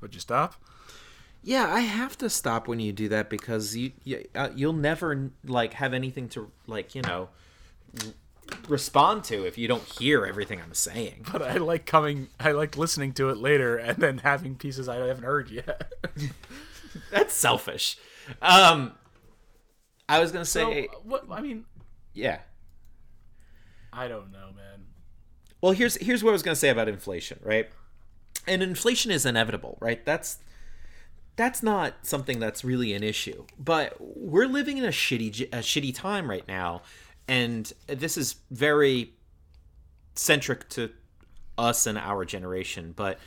Would you stop? Yeah, I have to stop when you do that because you, you uh, you'll never like have anything to like you know respond to if you don't hear everything I'm saying. But I like coming. I like listening to it later and then having pieces I haven't heard yet. That's selfish. Um, I was gonna say, so, what? I mean, yeah. I don't know, man. Well, here's here's what I was gonna say about inflation, right? And inflation is inevitable, right? That's that's not something that's really an issue. But we're living in a shitty a shitty time right now, and this is very centric to us and our generation. But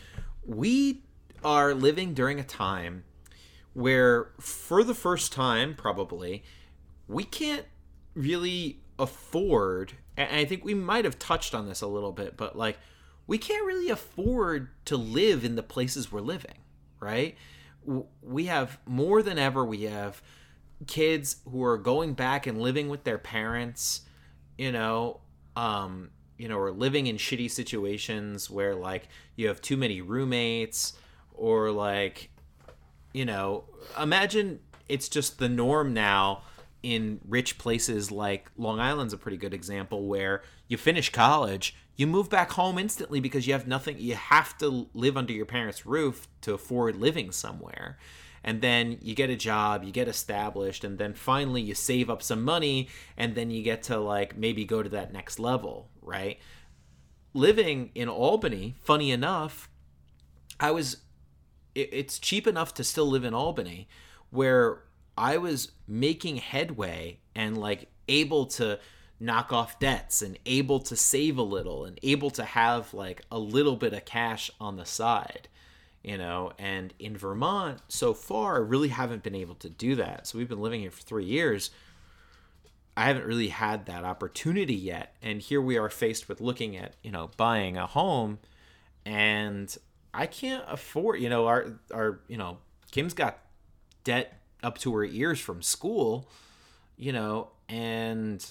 we are living during a time where, for the first time, probably, we can't really afford. And I think we might have touched on this a little bit, but like, we can't really afford to live in the places we're living, right? we have more than ever we have kids who are going back and living with their parents you know um you know or living in shitty situations where like you have too many roommates or like you know imagine it's just the norm now in rich places like Long Island's a pretty good example where you finish college you move back home instantly because you have nothing you have to live under your parents roof to afford living somewhere. And then you get a job you get established and then finally you save up some money and then you get to like maybe go to that next level right? Living in albany funny enough i was it's cheap enough to still live in albany where i was making headway and like able to knock off debts and able to save a little and able to have like a little bit of cash on the side you know? And in vermont so far I really haven't been able to do that. So we've been living here for three years. I haven't really had that opportunity yet. And here we are faced with looking at you know buying a home. And i can't afford you know our our you know kim's got debt up to her ears from school you know? And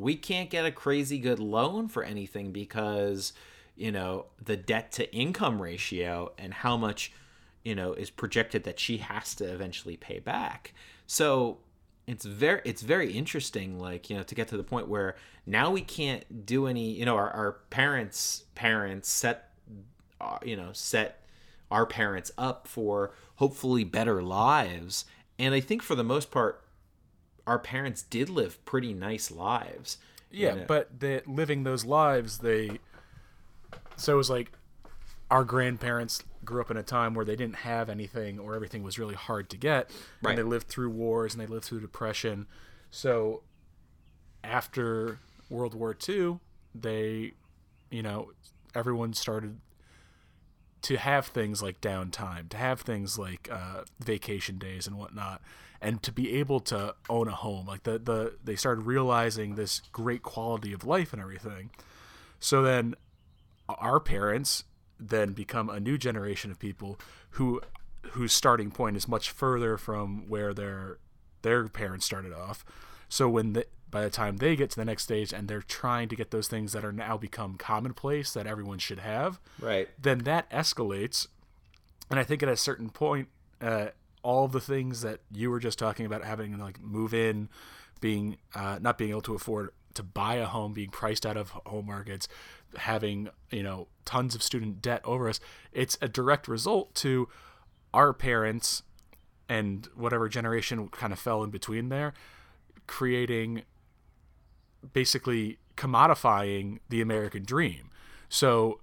we can't get a crazy good loan for anything because you know the debt to income ratio and how much you know is projected that she has to eventually pay back. So it's very it's very interesting like you know to get to the point where now we can't do any you know our, our parents parents set uh, you know set our parents up for hopefully better lives. And i think for the most part our parents did live pretty nice lives. Yeah, know? but they living those lives, they so it was like our grandparents grew up in a time where they didn't have anything or everything was really hard to get. Right. And they lived through wars and they lived through depression. So after World War II, they, you know, everyone started to have things like downtime, to have things like uh, vacation days and whatnot and to be able to own a home. Like the the they started realizing this great quality of life and everything. So then our parents then become a new generation of people who whose starting point is much further from where their their parents started off. So when the, by the time they get to the next stage and they're trying to get those things that are now become commonplace that everyone should have right. then that escalates. And i think at a certain point uh, all the things that you were just talking about having like move in being uh, not being able to afford to buy a home being priced out of home markets having you know tons of student debt over us it's a direct result to our parents and whatever generation kind of fell in between there creating basically commodifying the american dream so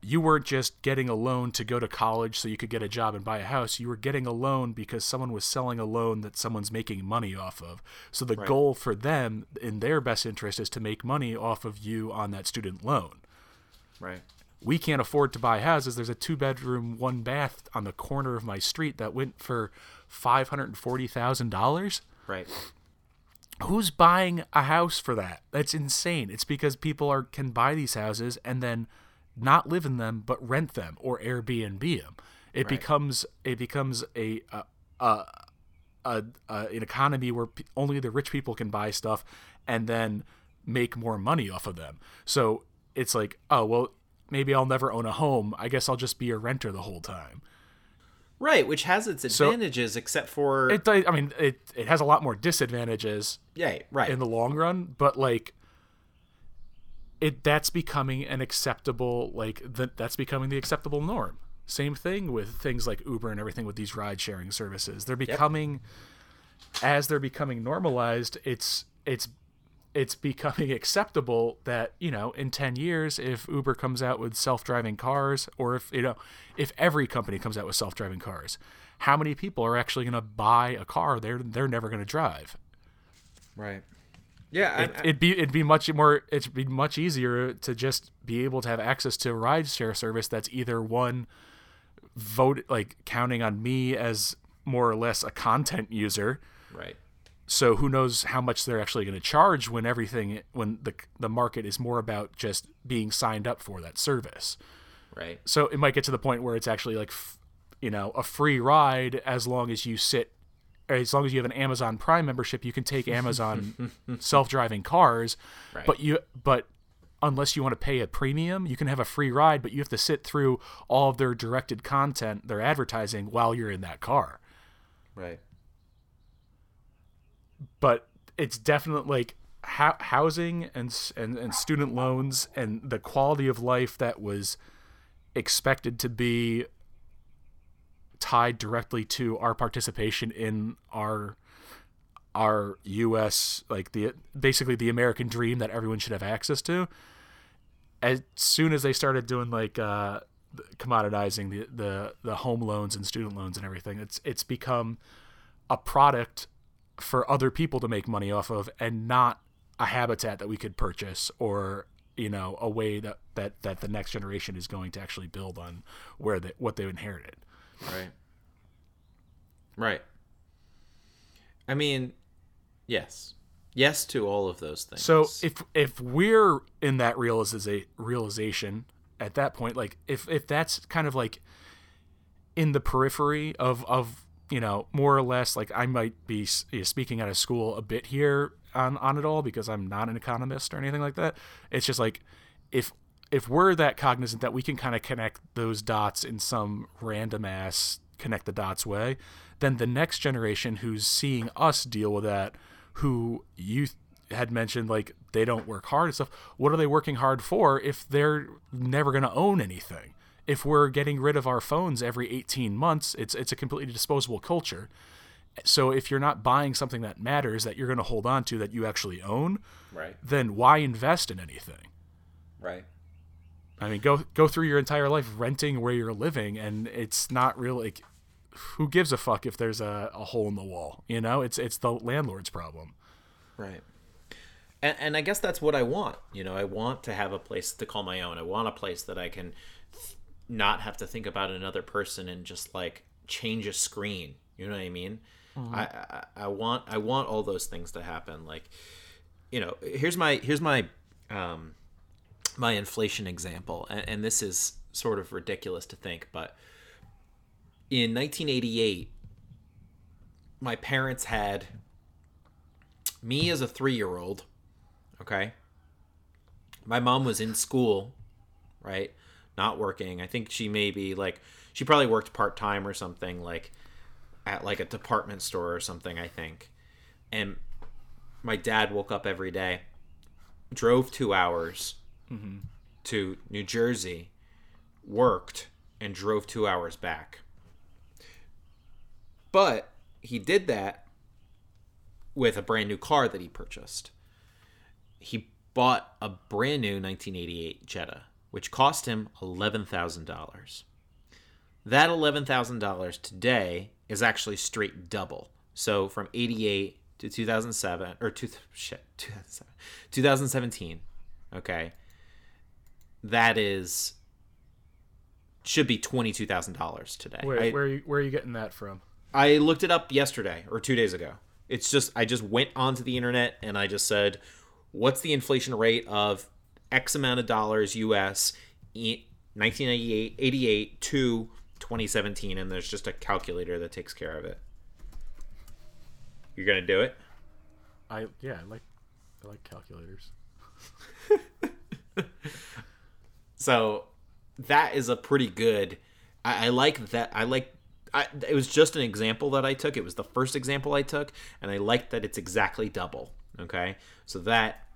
you weren't just getting a loan to go to college so you could get a job and buy a house. You were getting a loan because someone was selling a loan that someone's making money off of. So the right. goal for them, in their best interest, is to make money off of you on that student loan. Right. We can't afford to buy houses. There's a two bedroom, one bath on the corner of my street that went for five hundred and forty thousand dollars. Right. Who's buying a house for that? That's insane. It's because people are can buy these houses and then not live in them but rent them or Airbnb them. It right. becomes it becomes a, a, a, a, an economy where only the rich people can buy stuff and then make more money off of them. So it's like, oh well, maybe I'll never own a home. I guess I'll just be a renter the whole time. Right, which has its advantages, so, except for it. I mean, it it has a lot more disadvantages. Yeah, right. In the long run, but like, it that's becoming an acceptable like the, that's becoming the acceptable norm. Same thing with things like Uber and everything with these ride sharing services. They're becoming yep. as they're becoming normalized. It's it's it's becoming acceptable that you know in 10 years if uber comes out with self-driving cars or if you know if every company comes out with self-driving cars how many people are actually going to buy a car they're they're never going to drive? Right. Yeah it, would be it'd be much more it'd be much easier to just be able to have access to a ride share service that's either one vote like counting on me as more or less a content user right so who knows how much they're actually going to charge when everything when the the market is more about just being signed up for that service. Right. So it might get to the point where it's actually like you know a free ride as long as you sit as long as you have an Amazon Prime membership you can take Amazon self-driving cars right. but you but unless you want to pay a premium you can have a free ride but you have to sit through all of their directed content their advertising while you're in that car. Right but it's definitely like ha- housing and, and and student loans and the quality of life that was expected to be tied directly to our participation in our our US like the basically the American dream that everyone should have access to. As soon as they started doing like uh commoditizing the the the home loans and student loans and everything it's it's become a product for other people to make money off of and not a habitat that we could purchase or you know a way that that that the next generation is going to actually build on where they what they inherited. Right. Right. I mean yes. Yes to all of those things. So if if we're in that realiza- realization at that point like if if that's kind of like in the periphery of of you know, more or less, like I might be speaking out of school a bit here on on it all because I'm not an economist or anything like that. It's just like if if we're that cognizant that we can kind of connect those dots in some random ass connect the dots way, then the next generation who's seeing us deal with that, who you had mentioned like they don't work hard and stuff, what are they working hard for if they're never going to own anything? If we're getting rid of our phones every 18 months, it's it's a completely disposable culture. So if you're not buying something that matters that you're going to hold on to that you actually own, right. then why invest in anything? Right. I mean, go go through your entire life renting where you're living, and it's not really like who gives a fuck if there's a, a hole in the wall. You know, it's it's the landlord's problem. Right. And, and I guess that's what I want. You know, I want to have a place to call my own. I want a place that I can not have to think about another person and just like change a screen. You know what I mean? Mm-hmm. I, I, I want I want all those things to happen. Like, you know, here's my here's my um my inflation example, and, and this is sort of ridiculous to think, but in 1988, my parents had me as a three year old. Okay. My mom was in school, right? Not working. I think she maybe like she probably worked part time or something like at like a department store or something. I think, and my dad woke up every day, drove two hours mm-hmm. to New Jersey, worked, and drove two hours back. But he did that with a brand new car that he purchased. He bought a brand new 1988 Jetta which cost him $11,000. That $11,000 today is actually straight double. So from 88 to 2007 or two, shit, 2007, 2017, okay? That is should be $22,000 today. Wait, I, where are you where are you getting that from? I looked it up yesterday or 2 days ago. It's just I just went onto the internet and I just said what's the inflation rate of X amount of dollars US 1998 88 to 2017 and there's just a calculator that takes care of it. You're going to do it? I yeah, I like I like calculators. so, that is a pretty good. I, I like that. I like. I, it was just an example that I took. It was the first example I took, and I like that it's exactly double. Okay, so that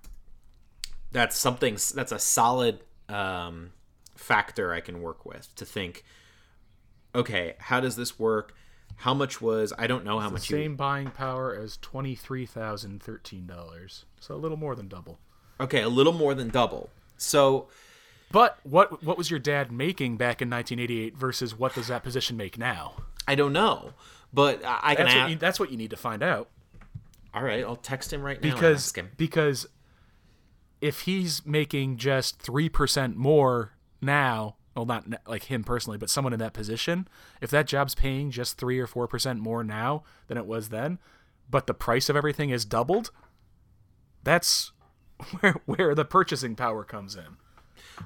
that's something. That's a solid um, factor I can work with to think. Okay, how does this work? How much was I don't know how the much same you buying power as twenty three thousand thirteen dollars. So a little more than double. Okay, a little more than double. So But what what was your dad making back in 1988 versus what does that position make now? I don't know, but I I can That's ask. what you, that's what you need to find out All right, I'll text him right now and because ask him. because if he's making just three percent more now, well, not like him personally, but someone in that position, if that job's paying just three or four percent more now than it was then, but the price of everything is doubled, that's where where the purchasing power comes in.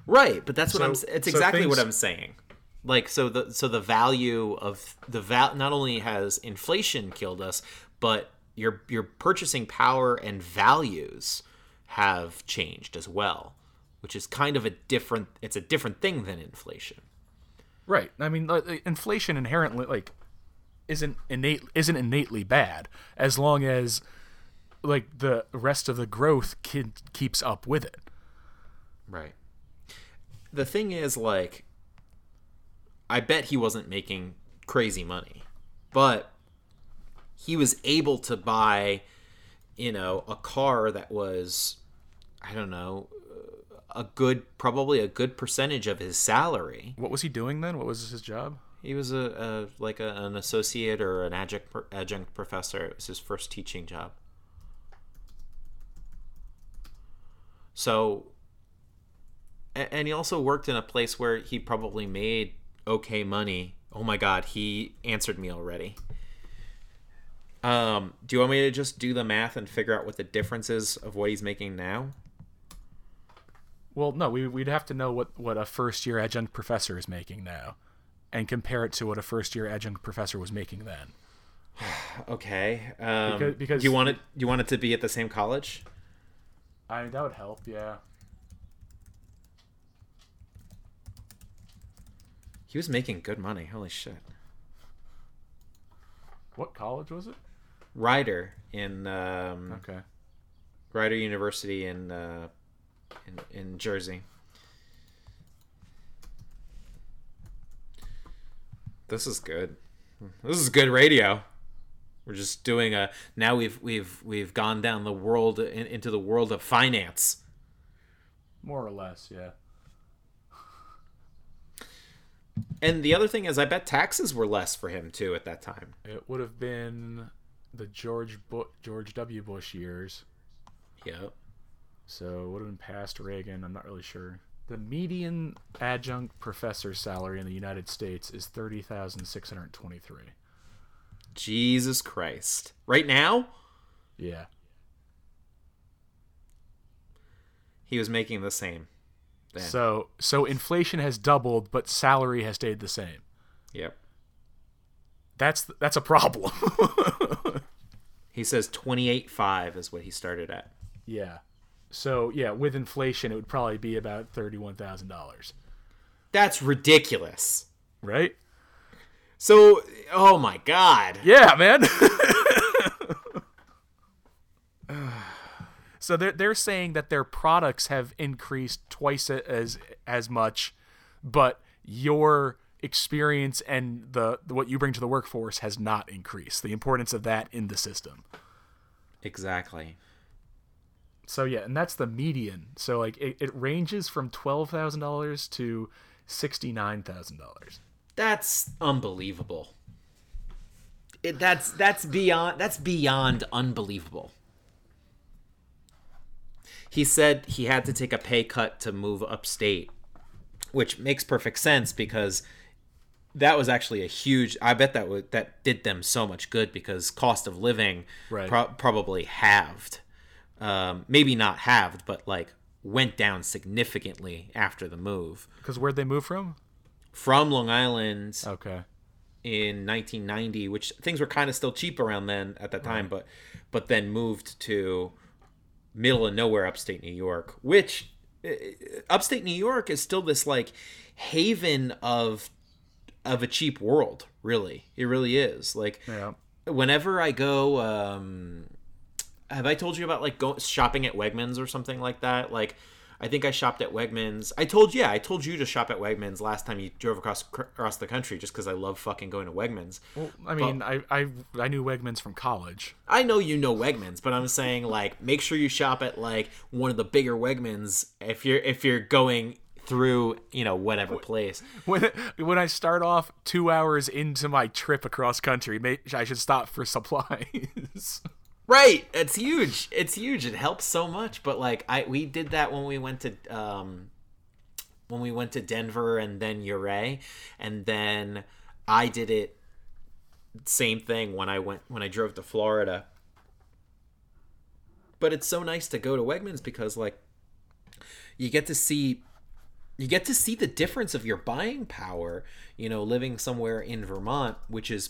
Right, but that's what I'm. So- It's so exactly what I'm saying. Like so the so the value of the val not only has inflation killed us, but your your purchasing power and values have changed as well, which is kind of a different. It's a different thing than inflation. Right. I mean, inflation inherently like isn't innate isn't innately bad as long as like the rest of the growth kid keeps up with it. Right. The thing is, like, I bet he wasn't making crazy money, but he was able to buy, you know, a car that was, I don't know, a good, probably a good percentage of his salary. What was he doing then? What was his job? He was a, a like a, an associate or an adjunct adjunct professor. It was his first teaching job. So, and he also worked in a place where he probably made okay money. Oh my God, he answered me already. Um, do you want me to just do the math and figure out what the difference is of what he's making now? Well, no, we we'd have to know what what a first year adjunct professor is making now and compare it to what a first year adjunct professor was making then. Okay. Um, Because- because- do you want it? Do you want it to be at the same college? I mean, that would help, yeah. He was making good money. Holy shit. What college was it? Rider in um, Okay. Rider University in, uh, in in Jersey. This is good. This is good radio. We're just doing a now we've we've we've gone down the world in, into the world of finance. More or less, yeah. And the other thing is I bet taxes were less for him too at that time. It would have been the George Bu- George W. Bush years. Yep. So it would have been past Reagan. I'm not really sure. The median adjunct professor salary in the United States is thirty thousand six hundred twenty-three. Jesus Christ. Right now, Yeah, he was making the same. Then. so so inflation has doubled, but salary has stayed the same. Yep. That's that's a problem. He says 28.5 is what he started at. yeah. So yeah, with inflation, it would probably be about thirty-one thousand dollars, That's ridiculous. right? So, oh my god. Yeah, man. so they're they're saying that their products have increased twice as as much, but your experience and the what you bring to the workforce has not increased. The importance of that in the system. Exactly. So yeah, and that's the median. So like it, it ranges from twelve thousand dollars to sixty nine thousand dollars. That's unbelievable. It, that's that's beyond that's beyond unbelievable. He said he had to take a pay cut to move upstate, which makes perfect sense because that was actually a huge. I bet that would that did them so much good because cost of living Right. pro- probably halved, um, maybe not halved, but like went down significantly after the move Because where'd they move from? from Long Island Okay. in 1990, which things were kind of still cheap around then at that time, but but then moved to middle of nowhere upstate New York, which upstate New York is still this like haven of of a cheap world. Really, it really is. Like, Yeah. whenever I go, um, have I told you about like go shopping at Wegmans or something like that? Like, I think I shopped at Wegmans. I told yeah, I told you to shop at Wegmans last time you drove across across the country, just because I love fucking going to Wegmans. Well, I mean, I, I I knew Wegmans from college. I know you know Wegmans, but I'm saying like make sure you shop at like one of the bigger Wegmans if you're if you're going through you know whatever place. When when I start off two hours into my trip across country, I should stop for supplies. Right, it's huge. It's huge. It helps so much. But like I, we did that when we went to um, when we went to Denver and then Ouray, and then I did it. Same thing when I went when I drove to Florida. But it's so nice to go to Wegmans because like you get to see you get to see the difference of your buying power, you know, living somewhere in Vermont, which is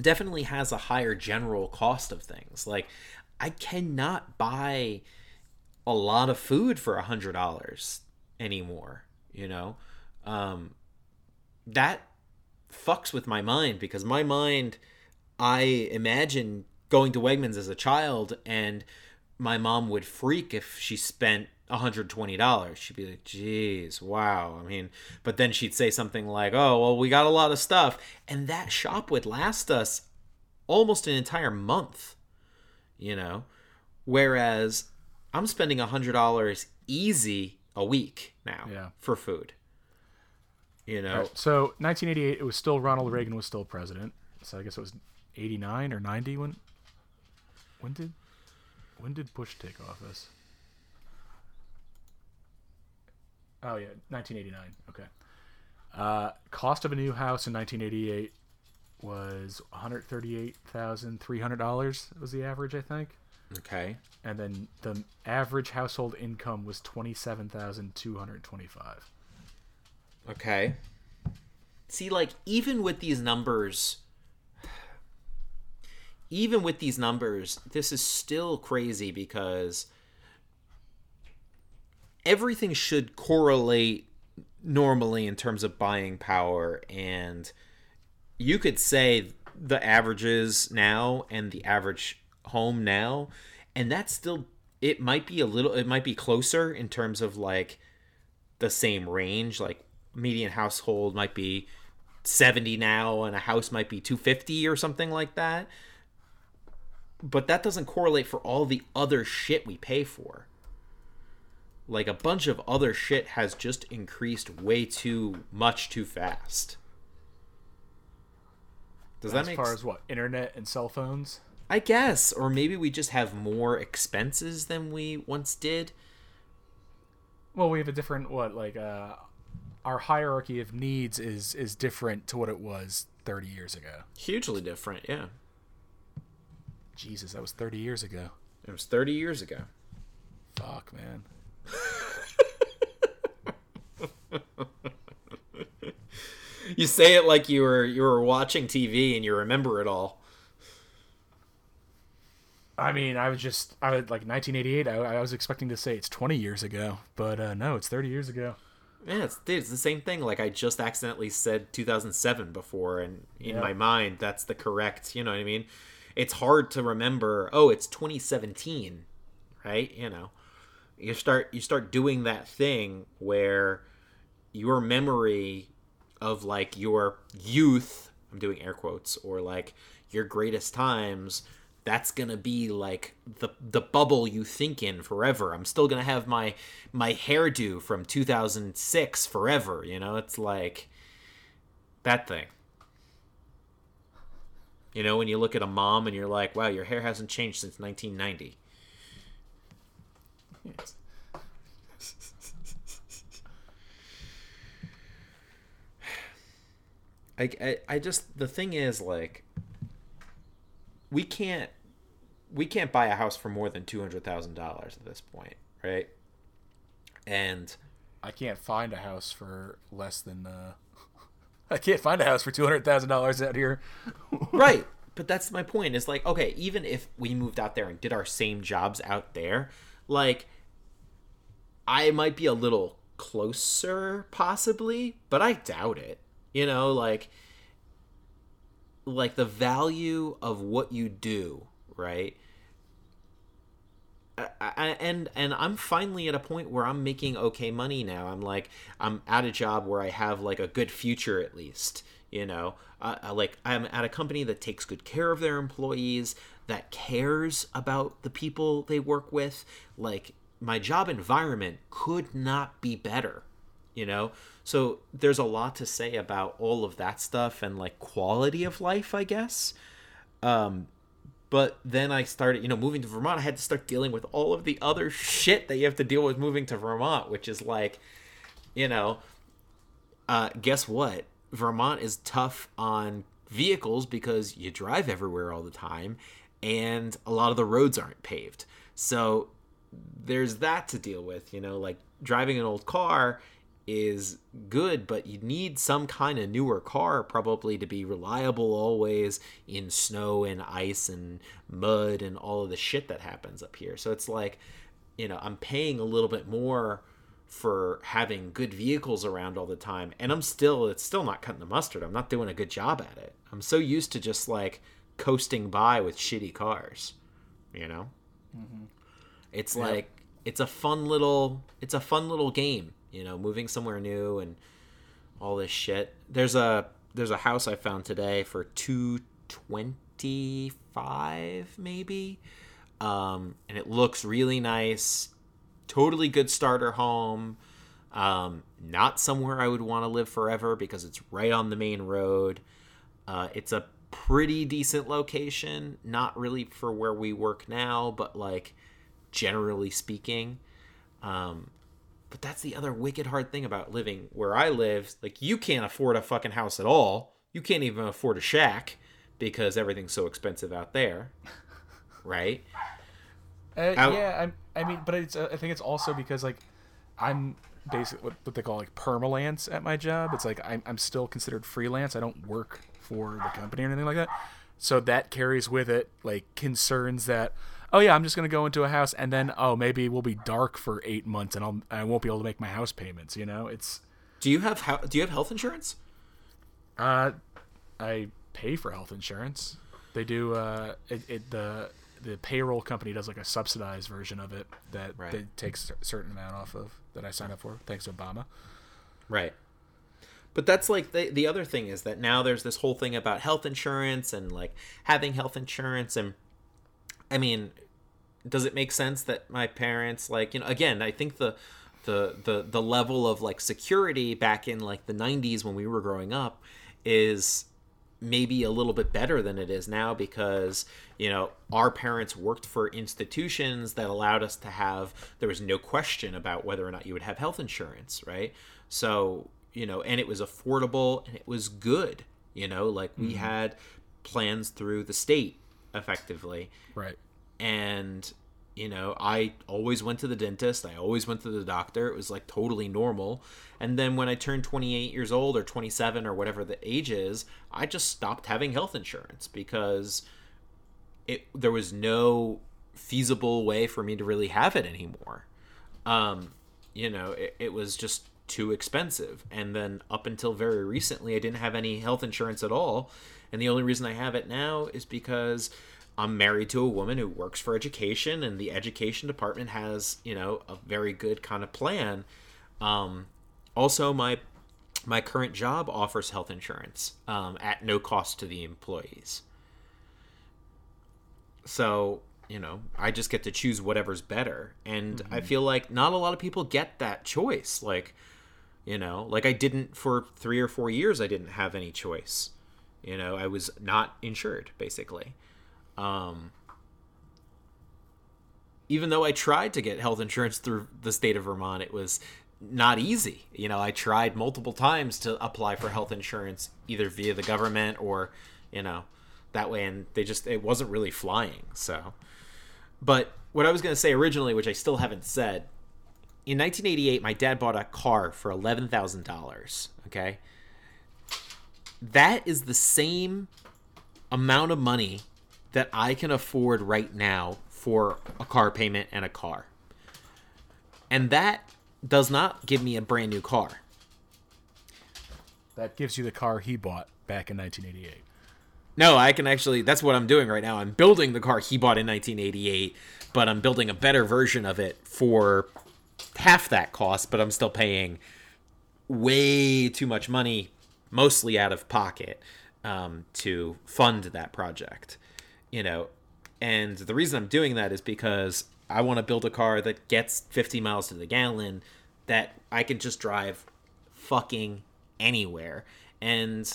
definitely has a higher general cost of things. Like I cannot buy a lot of food for a hundred dollars anymore. You know, um, that fucks with my mind because my mind, I imagine going to Wegmans as a child and my mom would freak if she spent $120 she'd be like geez wow i mean but then she'd say something like oh well we got a lot of stuff and that shop would last us almost an entire month you know whereas i'm spending $100 easy a week now Yeah. for food you know so 1988, it was still Ronald Reagan was still president. So I guess it was 89 or 90 when when did when did Bush take office? Oh yeah, 1989. Okay. Uh, cost of a new house in 1988 was 138,300 dollars. Was the average, I think. okay And then the average household income was 27,225. Okay. See, like, even with these numbers, even with these numbers, this is still crazy because everything should correlate normally in terms of buying power. And you could say the averages now and the average home now, and that's still, it might be a little, it might be closer in terms of like, the same range. Like median household might be 70 now and a house might be 250 or something like that. But that doesn't correlate for all the other shit we pay for. Like a bunch of other shit has just increased way too much too fast. Does that make as far sense? as what internet and cell phones? I guess, or maybe we just have more expenses than we once did. Well, we have a different what like uh, our hierarchy of needs is is different to what it was 30 years ago. Hugely different, yeah. Jesus, that was 30 years ago. It was 30 years ago. Fuck, man. You say it like you were you were watching TV and you remember it all. I mean, I was just I was like 1988. I, I was expecting to say it's 20 years ago, but uh, no, it's 30 years ago. Yeah, it's, dude, it's the same thing. Like I just accidentally said 2007 before, and in Yeah. my mind, that's the correct. You know what I mean? It's hard to remember. Oh, it's 2017, right? You know, you start you start doing that thing where your memory of like your youth. I'm doing air quotes or like your greatest times. That's gonna be like the the bubble you think in forever. I'm still gonna have my my hairdo from 2006 forever. You know, it's like that thing. You know, when you look at a mom and you're like, "Wow, your hair hasn't changed since 1990." I, I, I just the thing is like we can't we can't buy a house for more than two hundred thousand dollars at this point, right? And I can't find a house for less than. Uh, I can't find a house for two hundred thousand dollars out here. right, but that's my point. Is like okay, even if we moved out there and did our same jobs out there, like I might be a little closer, possibly, but I doubt it. You know, like like the value of what you do, right? I, I, and and I'm finally at a point where I'm making okay money now. I'm like I'm at a job where I have like a good future at least. You know, uh, I, like I'm at a company that takes good care of their employees, that cares about the people they work with. Like my job environment could not be better. You know, so there's a lot to say about all of that stuff and like quality of life, I guess. Um, but then I started, you know, moving to Vermont. I had to start dealing with all of the other shit that you have to deal with moving to Vermont, which is like, you know, uh, guess what? Vermont is tough on vehicles because you drive everywhere all the time and a lot of the roads aren't paved. So there's that to deal with, you know, like driving an old car is good, but you need some kind of newer car probably to be reliable always in snow and ice and mud and all of the shit that happens up here. So it's like, you know, I'm paying a little bit more for having good vehicles around all the time and I'm still it's still not cutting the mustard. I'm not doing a good job at it. I'm so used to just like coasting by with shitty cars, you know? Mm-hmm. It's yeah. like it's a fun little it's a fun little game you know, moving somewhere new and all this shit. There's a there's a house I found today for 225 maybe. Um, and it looks really nice. Totally good starter home. Um, not somewhere I would want to live forever because it's right on the main road. Uh, it's a pretty decent location. Not really for where we work now, but like generally speaking. Um, but that's the other wicked hard thing about living where I live. Like you can't afford a fucking house at all. You can't even afford a shack because everything's so expensive out there. right? Uh, yeah, I, I mean, but it's uh, I think it's also because like I'm basically what, what they call like permalance at my job. It's like I'm I'm still considered freelance. I don't work for the company or anything like that. So that carries with it like concerns that oh yeah, I'm just gonna go into a house and then oh maybe we'll be dark for eight months and I'll I won't be able to make my house payments. You know, it's. Do you have how? Do you have health insurance? Uh, I pay for health insurance. They do. Uh, it, it the the payroll company does like a subsidized version of it that right. they takes a certain amount off of that I sign up for thanks to Obama. Right. But that's like the the other thing is that now there's this whole thing about health insurance and like having health insurance and I mean does it make sense that my parents like you know again i think the the the the level of like security back in like the 90s when we were growing up is maybe a little bit better than it is now because you know our parents worked for institutions that allowed us to have there was no question about whether or not you would have health insurance right so you know and it was affordable and it was good you know like we mm-hmm. had plans through the state effectively. Right. And you know i always went to the dentist. I always went to the doctor. It was like totally normal. And then when i turned 28 years old or 27 or whatever the age is i just stopped having health insurance because it there was no feasible way for me to really have it anymore. Um you know it, it was just too expensive. And then up until very recently i didn't have any health insurance at all and the only reason i have it now is because I'm married to a woman who works for education, and the education department has, you know, a very good kind of plan. Um, also, my my current job offers health insurance um, at no cost to the employees. So, you know, I just get to choose whatever's better. And mm-hmm. I feel like not a lot of people get that choice. Like, you know, like I didn't for three or four years, I didn't have any choice. You know, I was not insured, basically. Um, even though I tried to get health insurance through the state of Vermont, it was not easy. You know, I tried multiple times to apply for health insurance either via the government or, you know, that way and they just it wasn't really flying. So, but what I was going to say originally, which I still haven't said, in 1988 my dad bought a car for $11,000, okay? That is the same amount of money that I can afford right now for a car payment and a car. and that does not give me a brand new car. That gives you the car he bought back in 1988. No, I can actually. That's what I'm doing right now. I'm building the car he bought in 1988, but I'm building a better version of it for half that cost, but I'm still paying way too much money, mostly out of pocket, um, to fund that project. You know, and the reason I'm doing that is because I want to build a car that gets 50 miles to the gallon that I can just drive fucking anywhere. And,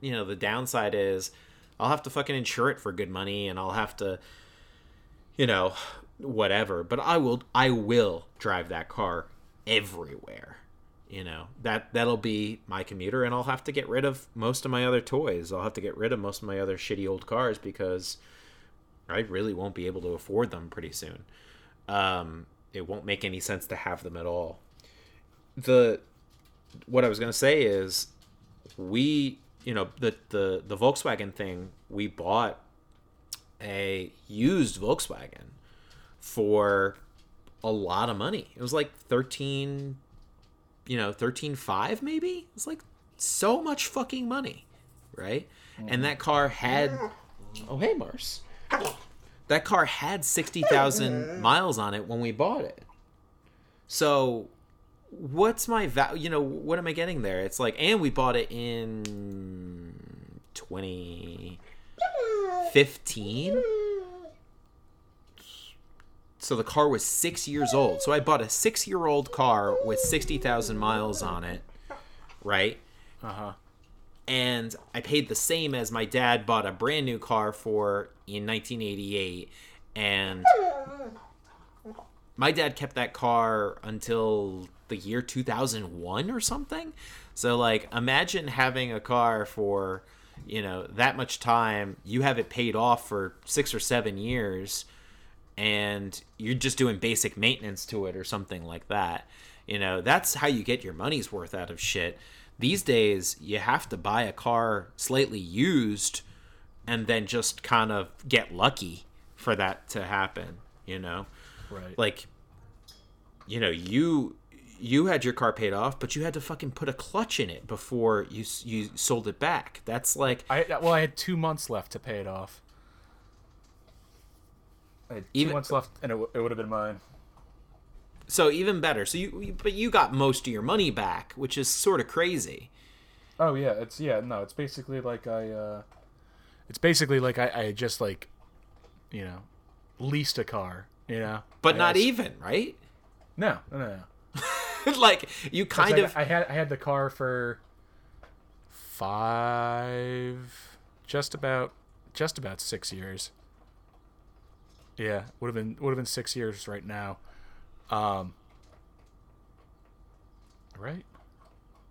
you know, the downside is I'll have to fucking insure it for good money and I'll have to, you know, whatever. But I will, I will drive that car everywhere. You know, that, that'll be my commuter and I'll have to get rid of most of my other toys. I'll have to get rid of most of my other shitty old cars because I really won't be able to afford them pretty soon. Um, it won't make any sense to have them at all. The what I was gonna say is we you know the the the Volkswagen thing we bought a used Volkswagen for a lot of money. It was like 13 you know, 13.5 maybe? It's like so much fucking money, right? And that car had Oh, hey Mars. That car had 60,000 miles on it when we bought it. So what's my value? You know, what am I getting there? It's like, and we bought it in 2015. So the car was six years old. So I bought a six year old car with 60,000 miles on it, right? Uh huh. And I paid the same as my dad bought a brand new car for in 1988. And my dad kept that car until the year 2001 or something. So like imagine having a car for, you know, that much time, you have it paid off for 6 or 7 years and you're just doing basic maintenance to it or something like that. You know, that's how you get your money's worth out of shit. These days, you have to buy a car slightly used and then just kind of get lucky for that to happen, you know? Right. like you know you you had your car paid off but you had to fucking put a clutch in it before you you sold it back that's like I well, I had two months left to pay it off. Two Even- months left, and it, w- it would have been mine. so even better so you you- but you got most of your money back which is sort of crazy Oh yeah, it's yeah no, it's basically like I, uh, it's basically like I, I just like, you know, leased a car, you know. but I not asked- even right No, no, no. no. like you kind I, of I had I had the car for five, just about, just about six years. Yeah, would have been would have been six years right now. Um, right?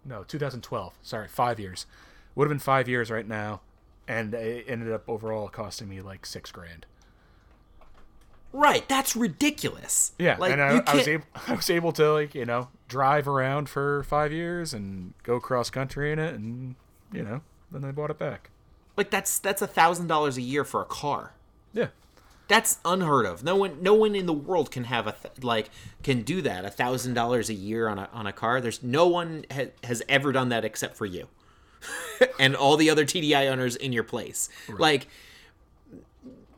No, 2012. Sorry, five years. Would have been five years right now, and it ended up overall costing me like six grand. right that's ridiculous Yeah, like and I, I was able I was able to like you know drive around for five years and go cross country in it, and you know then I bought it back. like that's that's a thousand dollars a year for a car Yeah, That's unheard of. No one, no one in the world can have a th- like can do that. A thousand dollars a year on a on a car. There's no one ha- has ever done that except for you, and all the other TDI owners in your place. Like,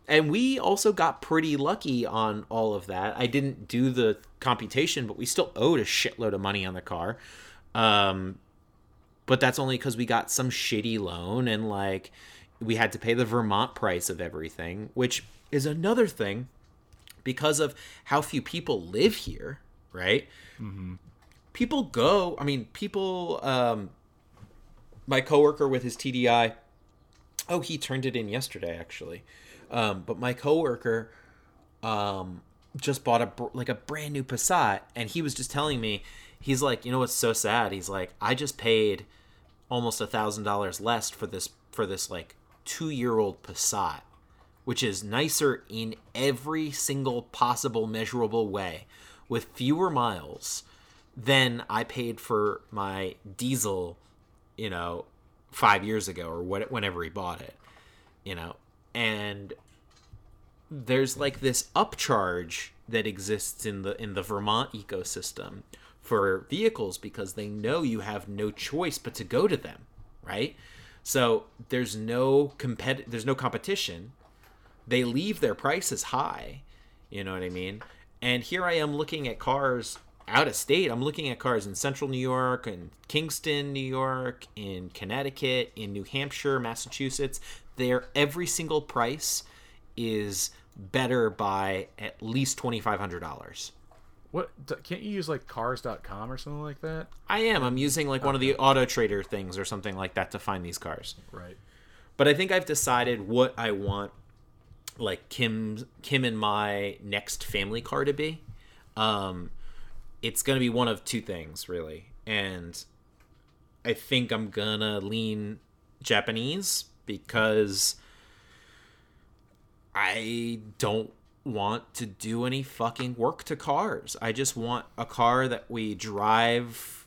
and we also got pretty lucky on all of that. I didn't do the computation, but we still owed a shitload of money on the car. Um, but that's only because we got some shitty loan and like we had to pay the Vermont price of everything, which is another thing because of how few people live here, right? People go. I mean, people. Um, my coworker with his TDI. Oh, he turned it in yesterday, actually. Um, but my coworker um, just bought a like a brand new Passat, and he was just telling me, he's like, you know what's so sad? He's like, I just paid almost a thousand dollars less for this for this like two year old Passat, which is nicer in every single possible measurable way, with fewer miles than I paid for my diesel, you know, five years ago or what whenever he bought it, you know, and there's like this upcharge that exists in the in the Vermont ecosystem for vehicles because they know you have no choice but to go to them, right? So there's no compet there's no competition. They leave their prices high, you know what I mean? And here I am looking at cars out of state. I'm looking at cars in central New York and Kingston, New York, in Connecticut, in New Hampshire, Massachusetts. Their every single price is better by at least twenty five hundred dollars. What can't you use like cars.com or something like that? I am. I'm using like one of the Auto Trader things or something like that to find these cars. Right. But I think I've decided what I want like Kim Kim and my next family car to be. Um it's to be one of two things really. And I think I'm to lean Japanese because I don't want to do any fucking work to cars. I just want a car that we drive,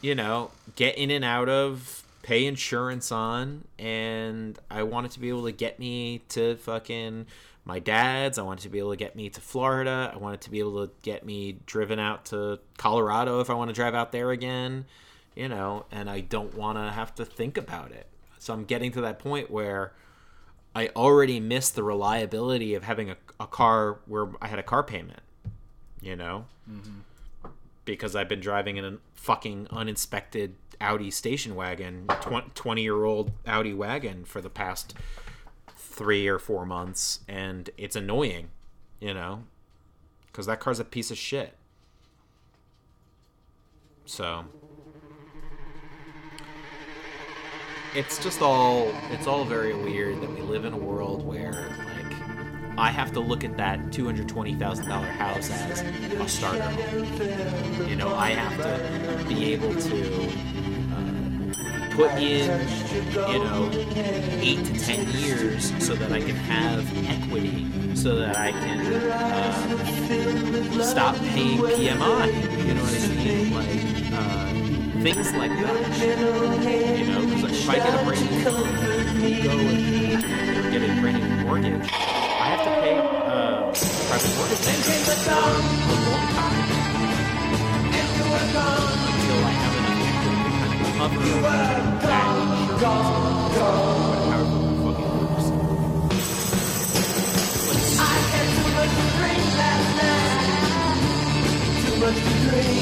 you know, get in and out of, pay insurance on, and I want it to be able to get me to fucking my dad's. I want it to be able to get me to Florida. I want it to be able to get me driven out to Colorado if I want to drive out there again, you know, and I don't want to have to think about it. So I'm getting to that point where I already miss the reliability of having a, a car where I had a car payment, you know? Mm-hmm. Because I've been driving in a fucking uninspected Audi station wagon, 20 year old Audi wagon for the past three or four months, and it's annoying, you know? Because that car's a piece of shit. So it's just all it's all very weird that we live in a world where I have to look at that two hundred twenty thousand dollar house as a starter home. You know, I have to be able to uh, put in you know eight to ten years so that I can have equity, so that I can uh, stop paying PMI. You know what I mean? Like. Uh, things like that. You know, because if I get a brand new go and get a brand new mortgage, to pay uh, private mortgage payments for a long time until I have enough equity to kind of cover that insurance, however it fucking works. I had too much to drink last night. Too much to drink.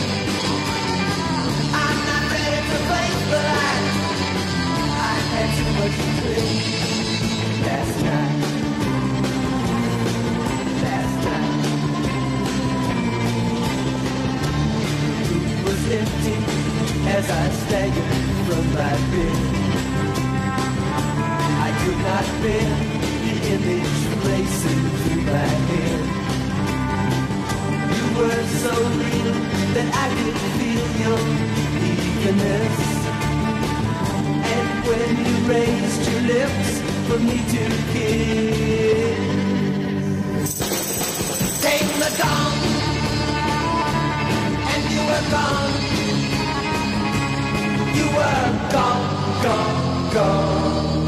I'm not ready to face the light. I had too much to drink Empty as I staggered from my bed. I could not bear the image racing through my head. You were so real that I could feel your eagerness. And when you raised your lips for me to kiss, ding the you were gone. You were gone, gone, gone.